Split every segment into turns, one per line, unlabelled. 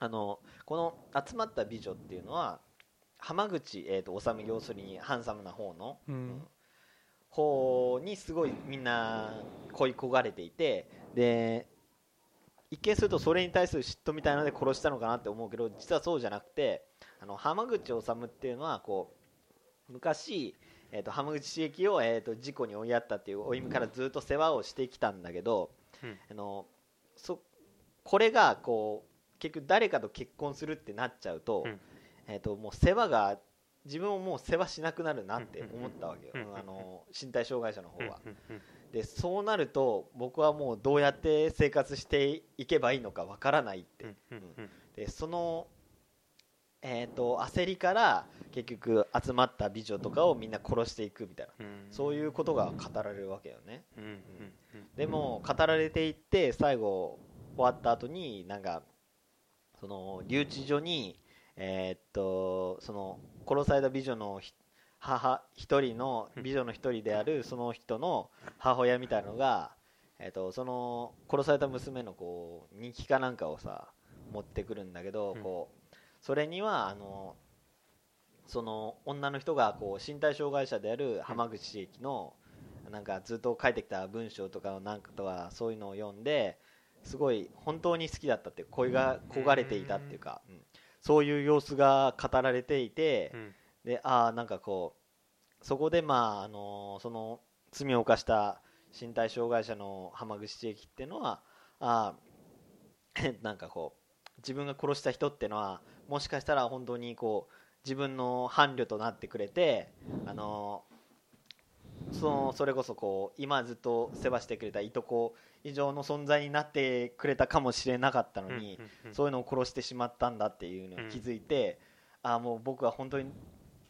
あのこの集まった美女っていうのは浜口、えー、と治要するにハンサムな方の、
うん。
方にすごいみんな恋焦がれていてで一見するとそれに対する嫉妬みたいなので殺したのかなって思うけど実はそうじゃなくてあの浜口治っていうのはこう昔、えー、と浜口茂樹を、えー、と事故に追いやったっていう追いからずっと世話をしてきたんだけど、
うん。
あのそこれがこう結局誰かと結婚するってなっちゃうと,、
うん。
えー、ともう世話が自分をもう世話しなくなるなって思ったわけよ、
うん
あの身体障害者の方は。でそうなると僕はもうどうやって生活していけばいいのかわからないって、でその、えー、と焦りから結局集まった美女とかをみんな殺していくみたいな。
うん。
そういうことが語られるわけよね。でも語られていって最後終わった後になんかその留置所にえーっとその殺された美女のひ母一人の美女の一人であるその人の母親みたいなのが、えーっとその殺された娘のこう日記かなんかをさ持ってくるんだけど、
うん。
こうそれにはあのその女の人がこう身体障害者である浜口茂樹のなんかずっと書いてきた文章とかをなんかとかそういうのを読んですごい本当に好きだったって恋が焦がれていたっていうか、うん。そういう様子が語られていて、
うん。
でああなんかこうそこでまああのその罪を犯した身体障害者の浜口千恵っていうのはああ なんかこう自分が殺した人っていうのはもしかしたら本当にこう自分の伴侶となってくれてあのそのそれこそこう今ずっと世話してくれたいとこ以上の存在になってくれたかもしれなかったのに、そういうのを殺してしまったんだっていうのに気づいて、ああもう僕は本当に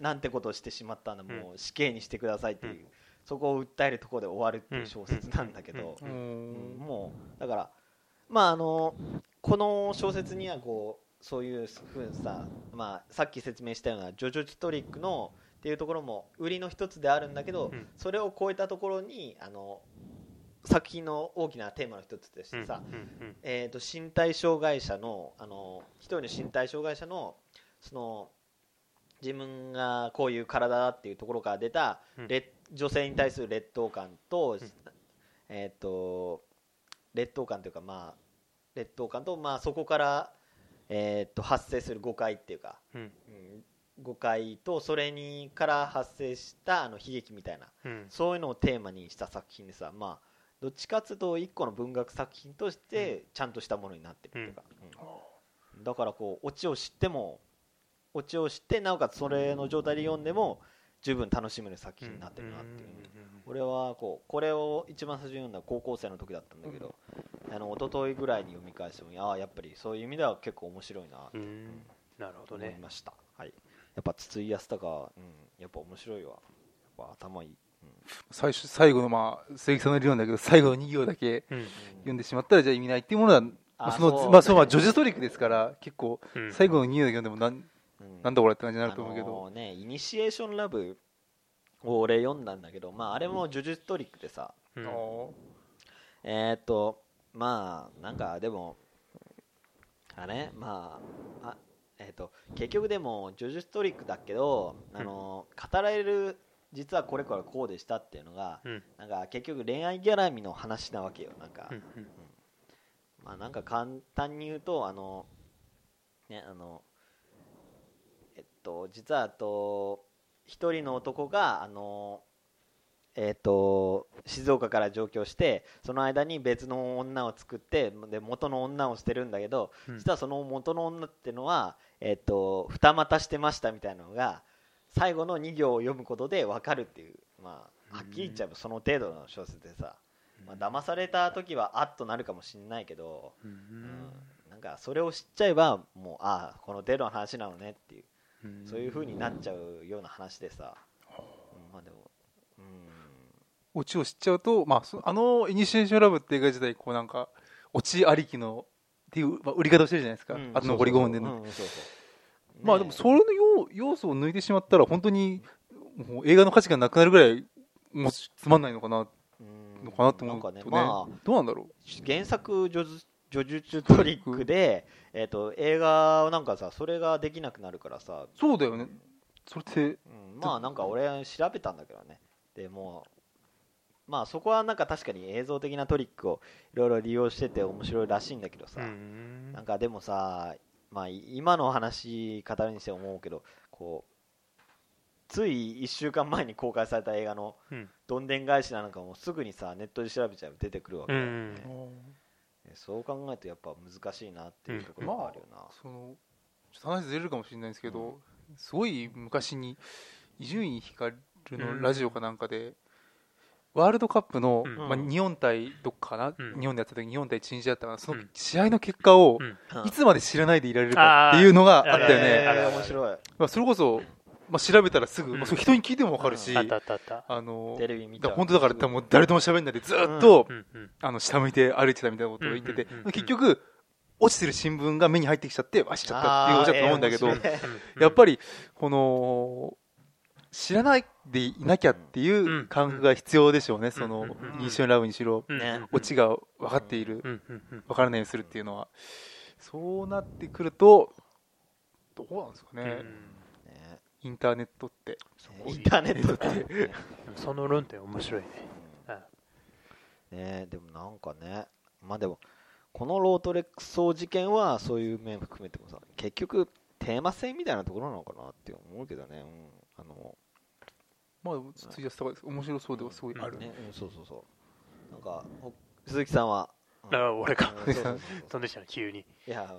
なんてことをしてしまったんだ、もう死刑にしてくださいっていう、そこを訴えるところで終わるっていう小説なんだけど、もうだからまああのこの小説にはこうそういうふうにさ、まあ、さっき説明したようなジョジョストリックのっていうところも売りの一つであるんだけど、
うん。
それを超えたところにあの作品の大きなテーマの一つとしてさ、えー、と身体障害者のあの一人の身体障害者のその自分がこういう体だっていうところから出た女性に対する劣等感と,、
ん。
えー、と劣等感というかまあ劣等感と、まあ、そこから、えー、と発生する誤解っていうか、
うん。
うん誤解とそれにから発生したあの悲劇みたいな
うん。
そういうのをテーマにした作品でさ、まあ、どっちかっつうと一個の文学作品としてちゃんとしたものになってるっていうか、うん。だからこうオチを知ってもオチを知ってなおかつそれの状態で読んでも十分楽しめる作品になってるなっていう、俺はこうこれを一番最初に読んだ高校生の時だったんだけど、あの一昨日ぐらいに読み返してもああやっぱりそういう意味では結構面白いなって
うん。うんなるほど
思い
ね
ました、はい、やっぱ筒井康隆は、うん、やっぱ面白いわ。やっぱ頭いい、うん。
最初最後のまあ鈴木さんの理論だけど最後の2行だけ
うん。
読んでしまったらじゃあ意味ないっていうものはまあ
あ
その
そう
まあそのまあジョジトリックですから結構
うん。
最後の2行だけ読んでもなん
うん。
なんだこれって感じになると思うけ
あ
ど
のねイニシエーションラブを俺読んだんだけど、まあ、あれもジョジトリックでさ、
うん。
えーっとまあなんかでもあれ？まああえーっと結局でもジョジョストリックだけどあの、語られる実はこれこれこうでしたっていうのが
うん。
なんか結局恋愛ギャラミの話なわけよなんか、
うん。うん。
まあなんか簡単に言うとあのねあのえっと実はあと一人の男があのえっと静岡から上京してその間に別の女を作ってで元の女を捨てるんだけど、
うん。
実はその元の女ってのはえっと二股してましたみたいなのが最後の2行を読むことで分かるっていうまあはっきり言っちゃえばその程度の小説でさ、まあ騙された時はあっとなるかもしれないけど、
うん。
うん。なんかそれを知っちゃえばもうああこの程度の話なのねっていう
うん。
そういう風になっちゃうような話でさ、
オチを知っちゃうとまあそあのイニシエーションラブって映画自体こうなんかオチありきのっていうまあ売り方をしてるじゃないですか。
うん。
あと残り5分で
そうそうそう。うんそうそう
まあでもそれの要要素を抜いてしまったら本当にもう映画の価値がなくなるぐらいもうつまんないのかな
うん
のかなと思うとね。
なんかねまあ
どうなんだろ
原作ジョジ叙述トリックで、えー、と映画なんかさそれができなくなるからさ、
そうだよね。それって
うん、まあなんか俺調べたんだけどね。でもうまあそこはなんか確かに映像的なトリックをいろいろ利用してて面白いらしいんだけどさ、
うん。
なんかでもさ、まあ、今の話語るにして思うけどこうつい1週間前に公開された映画の
うん。
どんでん返しなんかもすぐにさネットで調べちゃえば出てくるわけだよね、
うん。
ねそう考えるとやっぱ難しいなっていうところがあるよな、
そのちょっと話ずれるかもしれないんですけど、すごい昔に伊集院光のラジオかなんかで、ワールドカップの、
うん。
まあ、日本対どっかかな、
うん。
日本でやった時日本対チュニジアだったかな？その
うん
試合の結果を、
うん。
いつまで知らないでいられるかっていうのがあったよね、
あーあるある
面白い。
まあ、それこそ、まあ、調べたらすぐ、
うん。
まあ、それ人に聞いても分かるし、
あったあったあった。
あの
テレビ見た。
本当だから多分誰とも喋んないでずっと、あの下向いて歩いてたみたいなことを言ってて、結局落ちてる新聞が目に入ってきちゃってわしちゃったっていうことだと思うんだけど、やっぱりこの知らないでいなきゃっていう感覚が必要でしょうね、その
うん。うん「
イニシャルラブ」にしろ、オチが分かっている、分からないようにするっていうのは。そうなってくるとどうなんですかね、インターネットって。
インターネットって。ね
その論点面白いね。
ねでもなんかね。まあでもこのロートレックス総事件はそういう面含めてもさ結局テーマ性みたいなところなのかなって思うけどね、うん、あの
まあツイキャスとかです。面白そうではすごいある、
ね、うん、そうそうそう。なんかほ鈴木さんは、うん。
あ俺か。
うんそうそうそう。
飛んできたの急に。
いや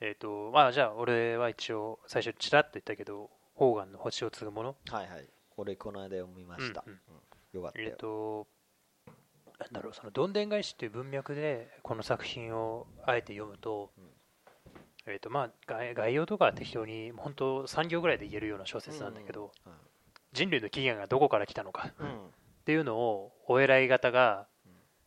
えっとまあじゃあ俺は一応最初ちらっと言ったけどホーガンの星を継ぐもの。
はいはい。俺この間読みました、
うん
うん。よかった
え
よ
っ、となんだろうそのどんでん返しっていう文脈でこの作品をあえて読むと、えっとまあ概概要とかは適当に本当3行ぐらいで言えるような小説なんだけど、
うん
人類の起源がどこから来たのか。っ
うん。
ていうのをお偉い方が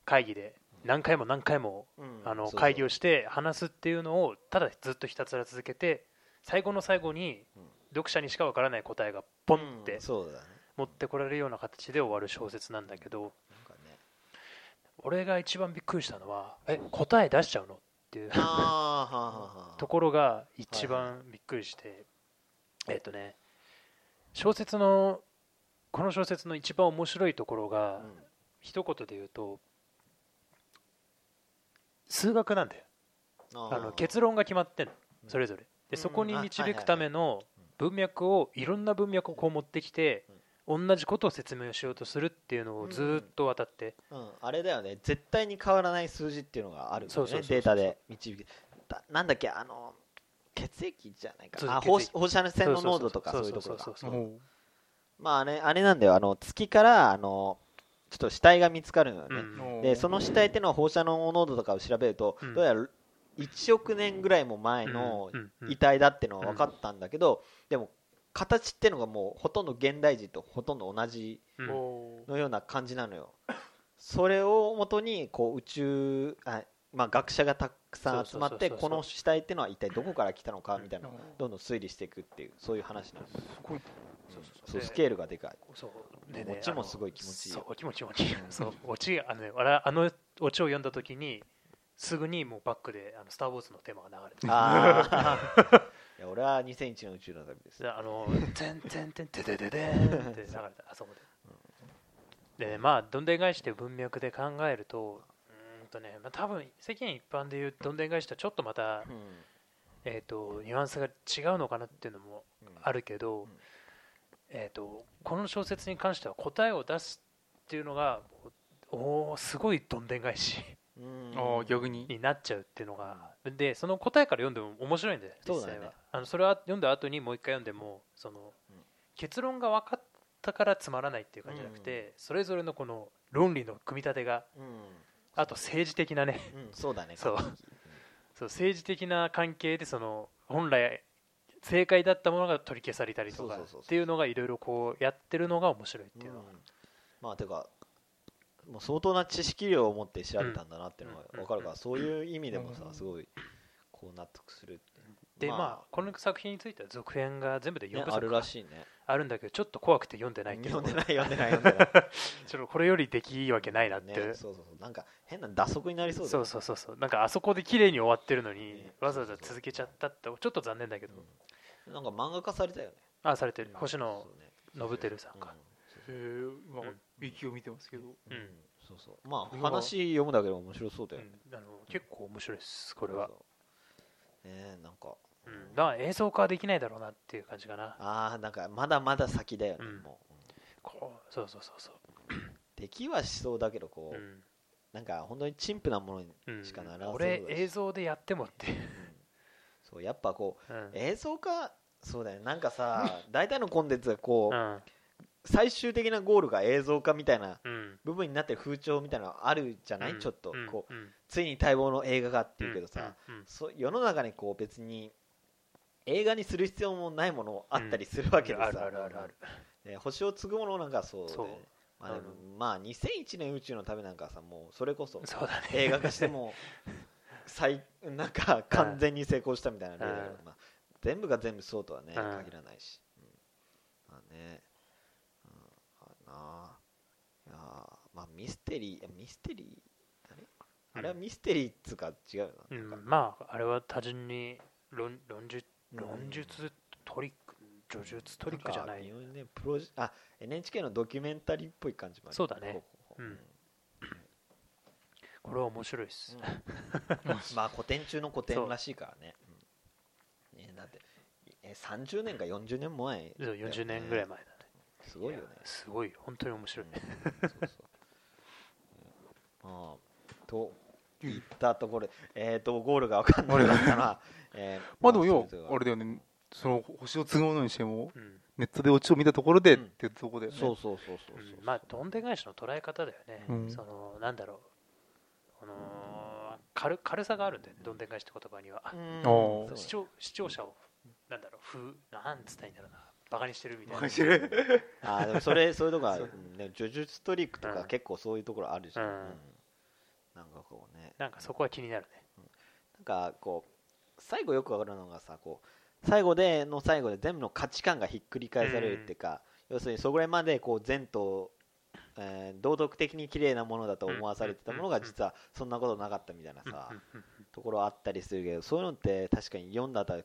会議で何回も何回も
うん。
あの会議をして話すっていうのをただずっとひたすら続けて最後の最後に
うん。
読者にしかわからない答えがポンって持ってこられるような形で終わる小説なんだけど俺が一番びっくりしたのはえ答え出しちゃうの？っていう ところが一番びっくりしてえっとね小説のこの小説の一番面白いところが
うん。
一言で言うと数学なんだよ。
あ
の結論が決まってんの。
うん。
それぞれ。でそこに
うん
導くための文脈をいろんな文脈をこう持ってきて同じことを説明しようとするっていうのをずーっと渡って。
うん、あれだよね。絶対に変わらない数字っていうのがあるよね。データで導きだなんだっけ？あの血液じゃないか。あ放放射線の濃度とか
そ
そうういうところがまああれあれなんだよ。あの月からあのちょっと死体が見つかるのよね、
うん。
でその死体っていうのは放射能濃度とかを調べると、
うん。
どうやら1億年ぐらいも前の遺体だってのは分かったんだけど、でも形っていうのがもうほとんど現代人とほとんど同じのような感じなのよ。それをもとにこう宇宙あ、まあ、学者がたくさん集まってこの死体っていうのは一体どこから来たのかみたいな
う
のをどんどん推理していくっていうそういう話なんです。
すごい。
そうスケールがでかい。
そう。
オチもすごい気持ちいい。よ
そう気持ちいい気持ちいい。そうオチあのねあのオチを読んだ時にすぐにもうバックであのスター・ウォーズのテーマが流れて
ああ いや俺は2001の宇宙の旅です。
であの「てんてんてんててててん」って流れたあそこで。でまあどんでん返しって文脈で考えるととね、まあ、多分世間一般でいうどんでん返しとちょっとまた、
うん。
えー、とニュアンスが違うのかなっていうのもあるけど、
うん。
えー、とこの小説に関しては答えを出すっていうのがおおすごいどんでん返し
うん。
ああ逆に？
になっちゃうっていうのがでその答えから読んでも面白いんだよ実際は。あのそれは読んだ後にもう一回読んでもその、
うん。
結論が分かったからつまらないっていう感じじゃなくて、それぞれのこの論理の組み立てが
うん
あと政治的なね。
うんそうだね。
そう。そう政治的な関係でその本来正解だったものが取り消されたりとかっていうのがいろいろこうやってるのが面白いっていうのは、
うん。まあてかもう相当な知識量を持って調べたんだなっていうのが分かるから、そういう意味でもさ
うん。
すごいこう納得するって
でまあ、
まあ
この作品については続編が全部で4部作
ねあるらしいね
あるんだけどちょっと怖くて読んでないっていう。
読んでない読んでない 読んでない。
ちょっとこれよりできいいわけないなって、
ね、そうそうそう。なんか変な打足になりそうだよ
そうそうそうそう。なんかあそこで綺麗に終わってるのに、
ね
わざわざ続けちゃったってちょっと残念だけど、
うん。なんか漫画化されたよね。
あされてる。星野
そうね。
信輝さんか、うん。
ウィキを見てますけど。
うん。
うん。
そうそう。まあ
今
話読むだけでも面白そうだよね、
うん。あの結構面白いですこれは。
そうそう。ねなんか
うん、だから映像化はできないだろうなっていう感じかな。
ああなんかまだまだ先だよね、
うん。
もう、うん
こうそうそうそうそう。
できはしそうだけどこう、
うん。
なんか本当に陳腐なものに、
うん
しかならなそう
これ
だし
映像でやってもって。
そうやっぱこう
うん。
映像化そうだよね。なんかさ 大体のコンテンツがこう、
うん。
最終的なゴールが映像化みたいな
うん。
部分になってる風潮みたいなのあるじゃない、
うん。
ちょっと。
うん。
こう
うん
ついに待望の映画がっていうけどさ、そ世の中にこう別に映画にする必要もないものあったりするわけでさ、
あるあるあるある。
ね星を継ぐものなんかそうで、
そう。
まあ、でも
う
まあ2001年宇宙のためなんかさもうそれこそ映画化しても最なんか完全に成功したみたいな例だけど全部が全部そうとはね
うん
限らないし、うん。まあね、うん、あいやーまあミステリーミステリー？あれ？あれはミステリーっつうか違うよな,、
うん。まああれは単純に論論述
うん
論述トリック叙述トリックじゃない
んか微妙にね。プロジあ NHK のドキュメンタリーっぽい感じもある。
そうだね。うん。これは面白いです、
まあ古典中の古典らしいからね,、うん、ねだってえ30年か40年前
そう40年ぐらい前だね。
すごいよね。
やすごい本当に面白い、
うん。そうそう。ああといったところで、えー、とゴールが分かんなかったのは、えー
まあでもよあれだよね。その星を継ぐものにしても
うん。
ネットでオチを見たところでっ
うん。
ていうところだよね。
そうそうそうそうそう、
うん。まあどんで返しの捉え方だよね、
うん。
そのなんだろう。この軽軽さがあるんだよね。どんで返しって言葉には、視聴視聴者をなんだろう風なんつったらいいんだろうな。バカにしてるみたいな。
バカにしてる。
あーでもそれそういうところある。
そう。
うん。でも呪術トリックと
うん。
か結構そういうところあるじゃん、
うん。
うんなんかこうね。
なんかそこは気になるね。
なんかこう最後よくわかるのがさこう最後での最後で全部の価値観がひっくり返されるっていうか、要するにそこらまでこう善と、えー道徳的に綺麗なものだと思わされてたものが
うん
実はそんなことなかったみたいなさ、
うんうん
ところあったりするけどそういうのって確かに読んだ後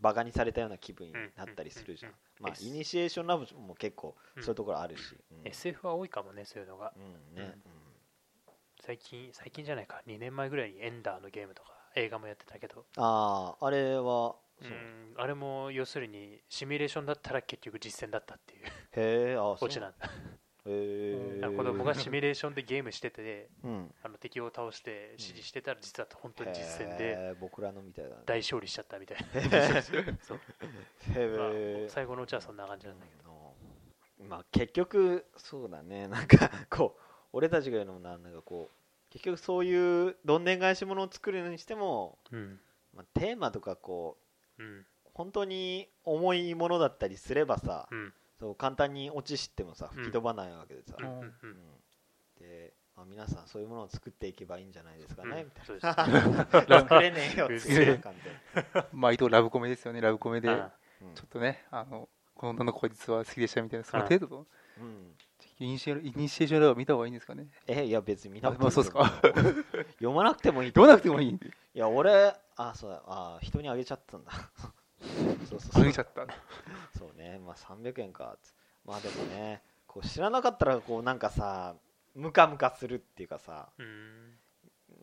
バカにされたような気分になったりするじゃん、
うん
まあイニシエーションラブも結構
うん
そういうところあるし、うん。
SF は多いかもねそういうのが。
うんね、
最近最近じゃないか。2年前ぐらいにエンダーのゲームとか映画もやってたけど。
うんあああれはそう。
うんあれも要するにシミュレーションだったら結局実践だったっていう。
へえあそう。
オチなんだ。
へえ
子供がシミュレーションでゲームしてて
うん。
あの敵を倒して指示してたら実は本当に実践で
僕らのみたいだね。
大勝利しちゃったみたいな。そう。
へ
まあ最後のうちはそんな感じなんだけど。
えまあ結局そうだね。なんかこう俺たちが言うのもなんだかこう結局そういうどんでん返し物を作るのにしても、
うん。
まあ、テーマとかこう
うん。
本当に重いものだったりすればさ、
うん。
そう簡単に落ち知ってもさ
うん。
吹き飛ばないわけでさ、
うん。うん。
うん。で、まあ、皆さんそういうものを作っていけばいいんじゃないですかね、みたいな。作 れねえよっていう感じで、
まあ伊藤ラブコメですよねラブコメで。
うん。
うん。
ちょっとねあのこの女の子は実は好きでしたみたいなその程度の
うん
イニシエイニシエーションラブを見た方がいいんですかね？
えいや別に見な
あ
くてもいい
まあそうですか。
読まなくてもいいと
読まなくてもいい。
いや俺あそうだ。あ人にあげちゃったんだ。そうそうそう。
あげちゃった
そうね。まあ300円か。つまあでもねこう知らなかったらこうなんかさムカムカするっていうかさ
うん。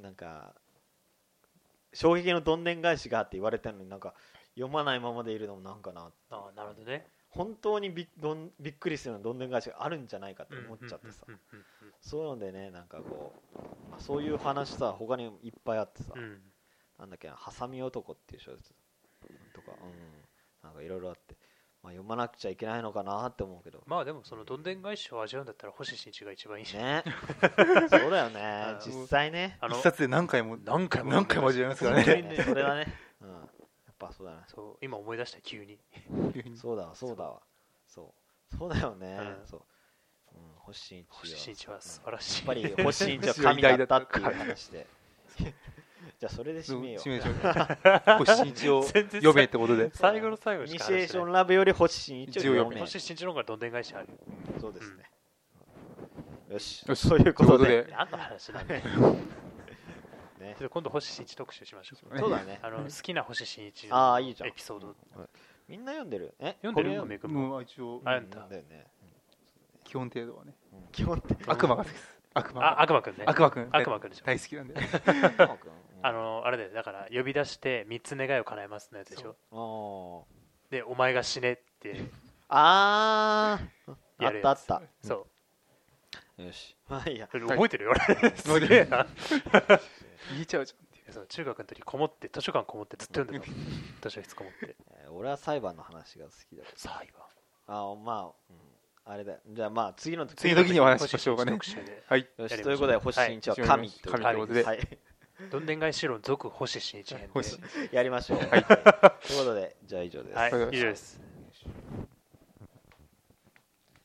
なんか衝撃のどんでん返しがって言われたのになんか読まないままでいるのもなんかな
あなるほどね
本当にびどんびっくりするようなどんでん返しがあるんじゃないかって思っちゃってさ。そういうのでねなんかこう、まあ、そういう話さ他にもいっぱいあってさ、
うん。うん
なんだっけな、ハサミ男っていう小説とか、うん、なんかいろいろあって、まあ、読まなくちゃいけないのかなって思うけど、
まあでもそのどんでん返しを味わうんだったら星新一が一番いいし
ね、そうだよね。
あ、
実際ね、
あの
一冊で何回も
何回も
何回も味わいますからね
それはね、ぱそうだね、
そう今思い出した急に。
そうだわ、そう。だわ、そう、そうだよね、
うん。
そう、うん、星新一は、
星新一は素晴
うん
らしい。
やっぱり 星新一は神だった。っていう話で、じゃあそれで締めよう。
締めましょう。星新一を
全然
読めってことで。
最後の最後
イニシエーションラブより星新一を読め
星新一の方がどんでん返しある。
そうですね、よし。
よし。
そういうことで。
ということで
何の話なんだよ
ね。
ちょっと今度星新一特集しましょう。
そうだね。
あの好きな星新一
あーいいじゃん。
エピソード。
みんな読んでる？え？
読んでるも
一応。
あんた
だよね。
基本程度はね。
うん。基本
悪魔が好きです。悪魔
あ悪魔くんね。
悪魔くん。
悪魔くんでしょ。
大好きなんで。
あのあれだよ。だから呼び出して3つ願いを叶えますのやつでしょ。
の
でお前が死ねって
あー。あ
やるやつ。
ったあった。
そう
よし。まあいいや。
覚えてるよ。俺。すげえな。
言えちゃうじゃん
そう中学の時こもって図書館こもってずっと読んでた図書室こもって。
え ー俺は裁判の話が好きだけど。
裁判。
あまあ、うん。あれだよ。じゃあまあ次の時。
次の時にお話ししましょうかね。はい。
よしということで星新一は神とい。う
神ということで。
はい、
どんでん返し論続星新一編で。
星
やりましょう、はい、ということでじゃあ以上です、
はい。以上です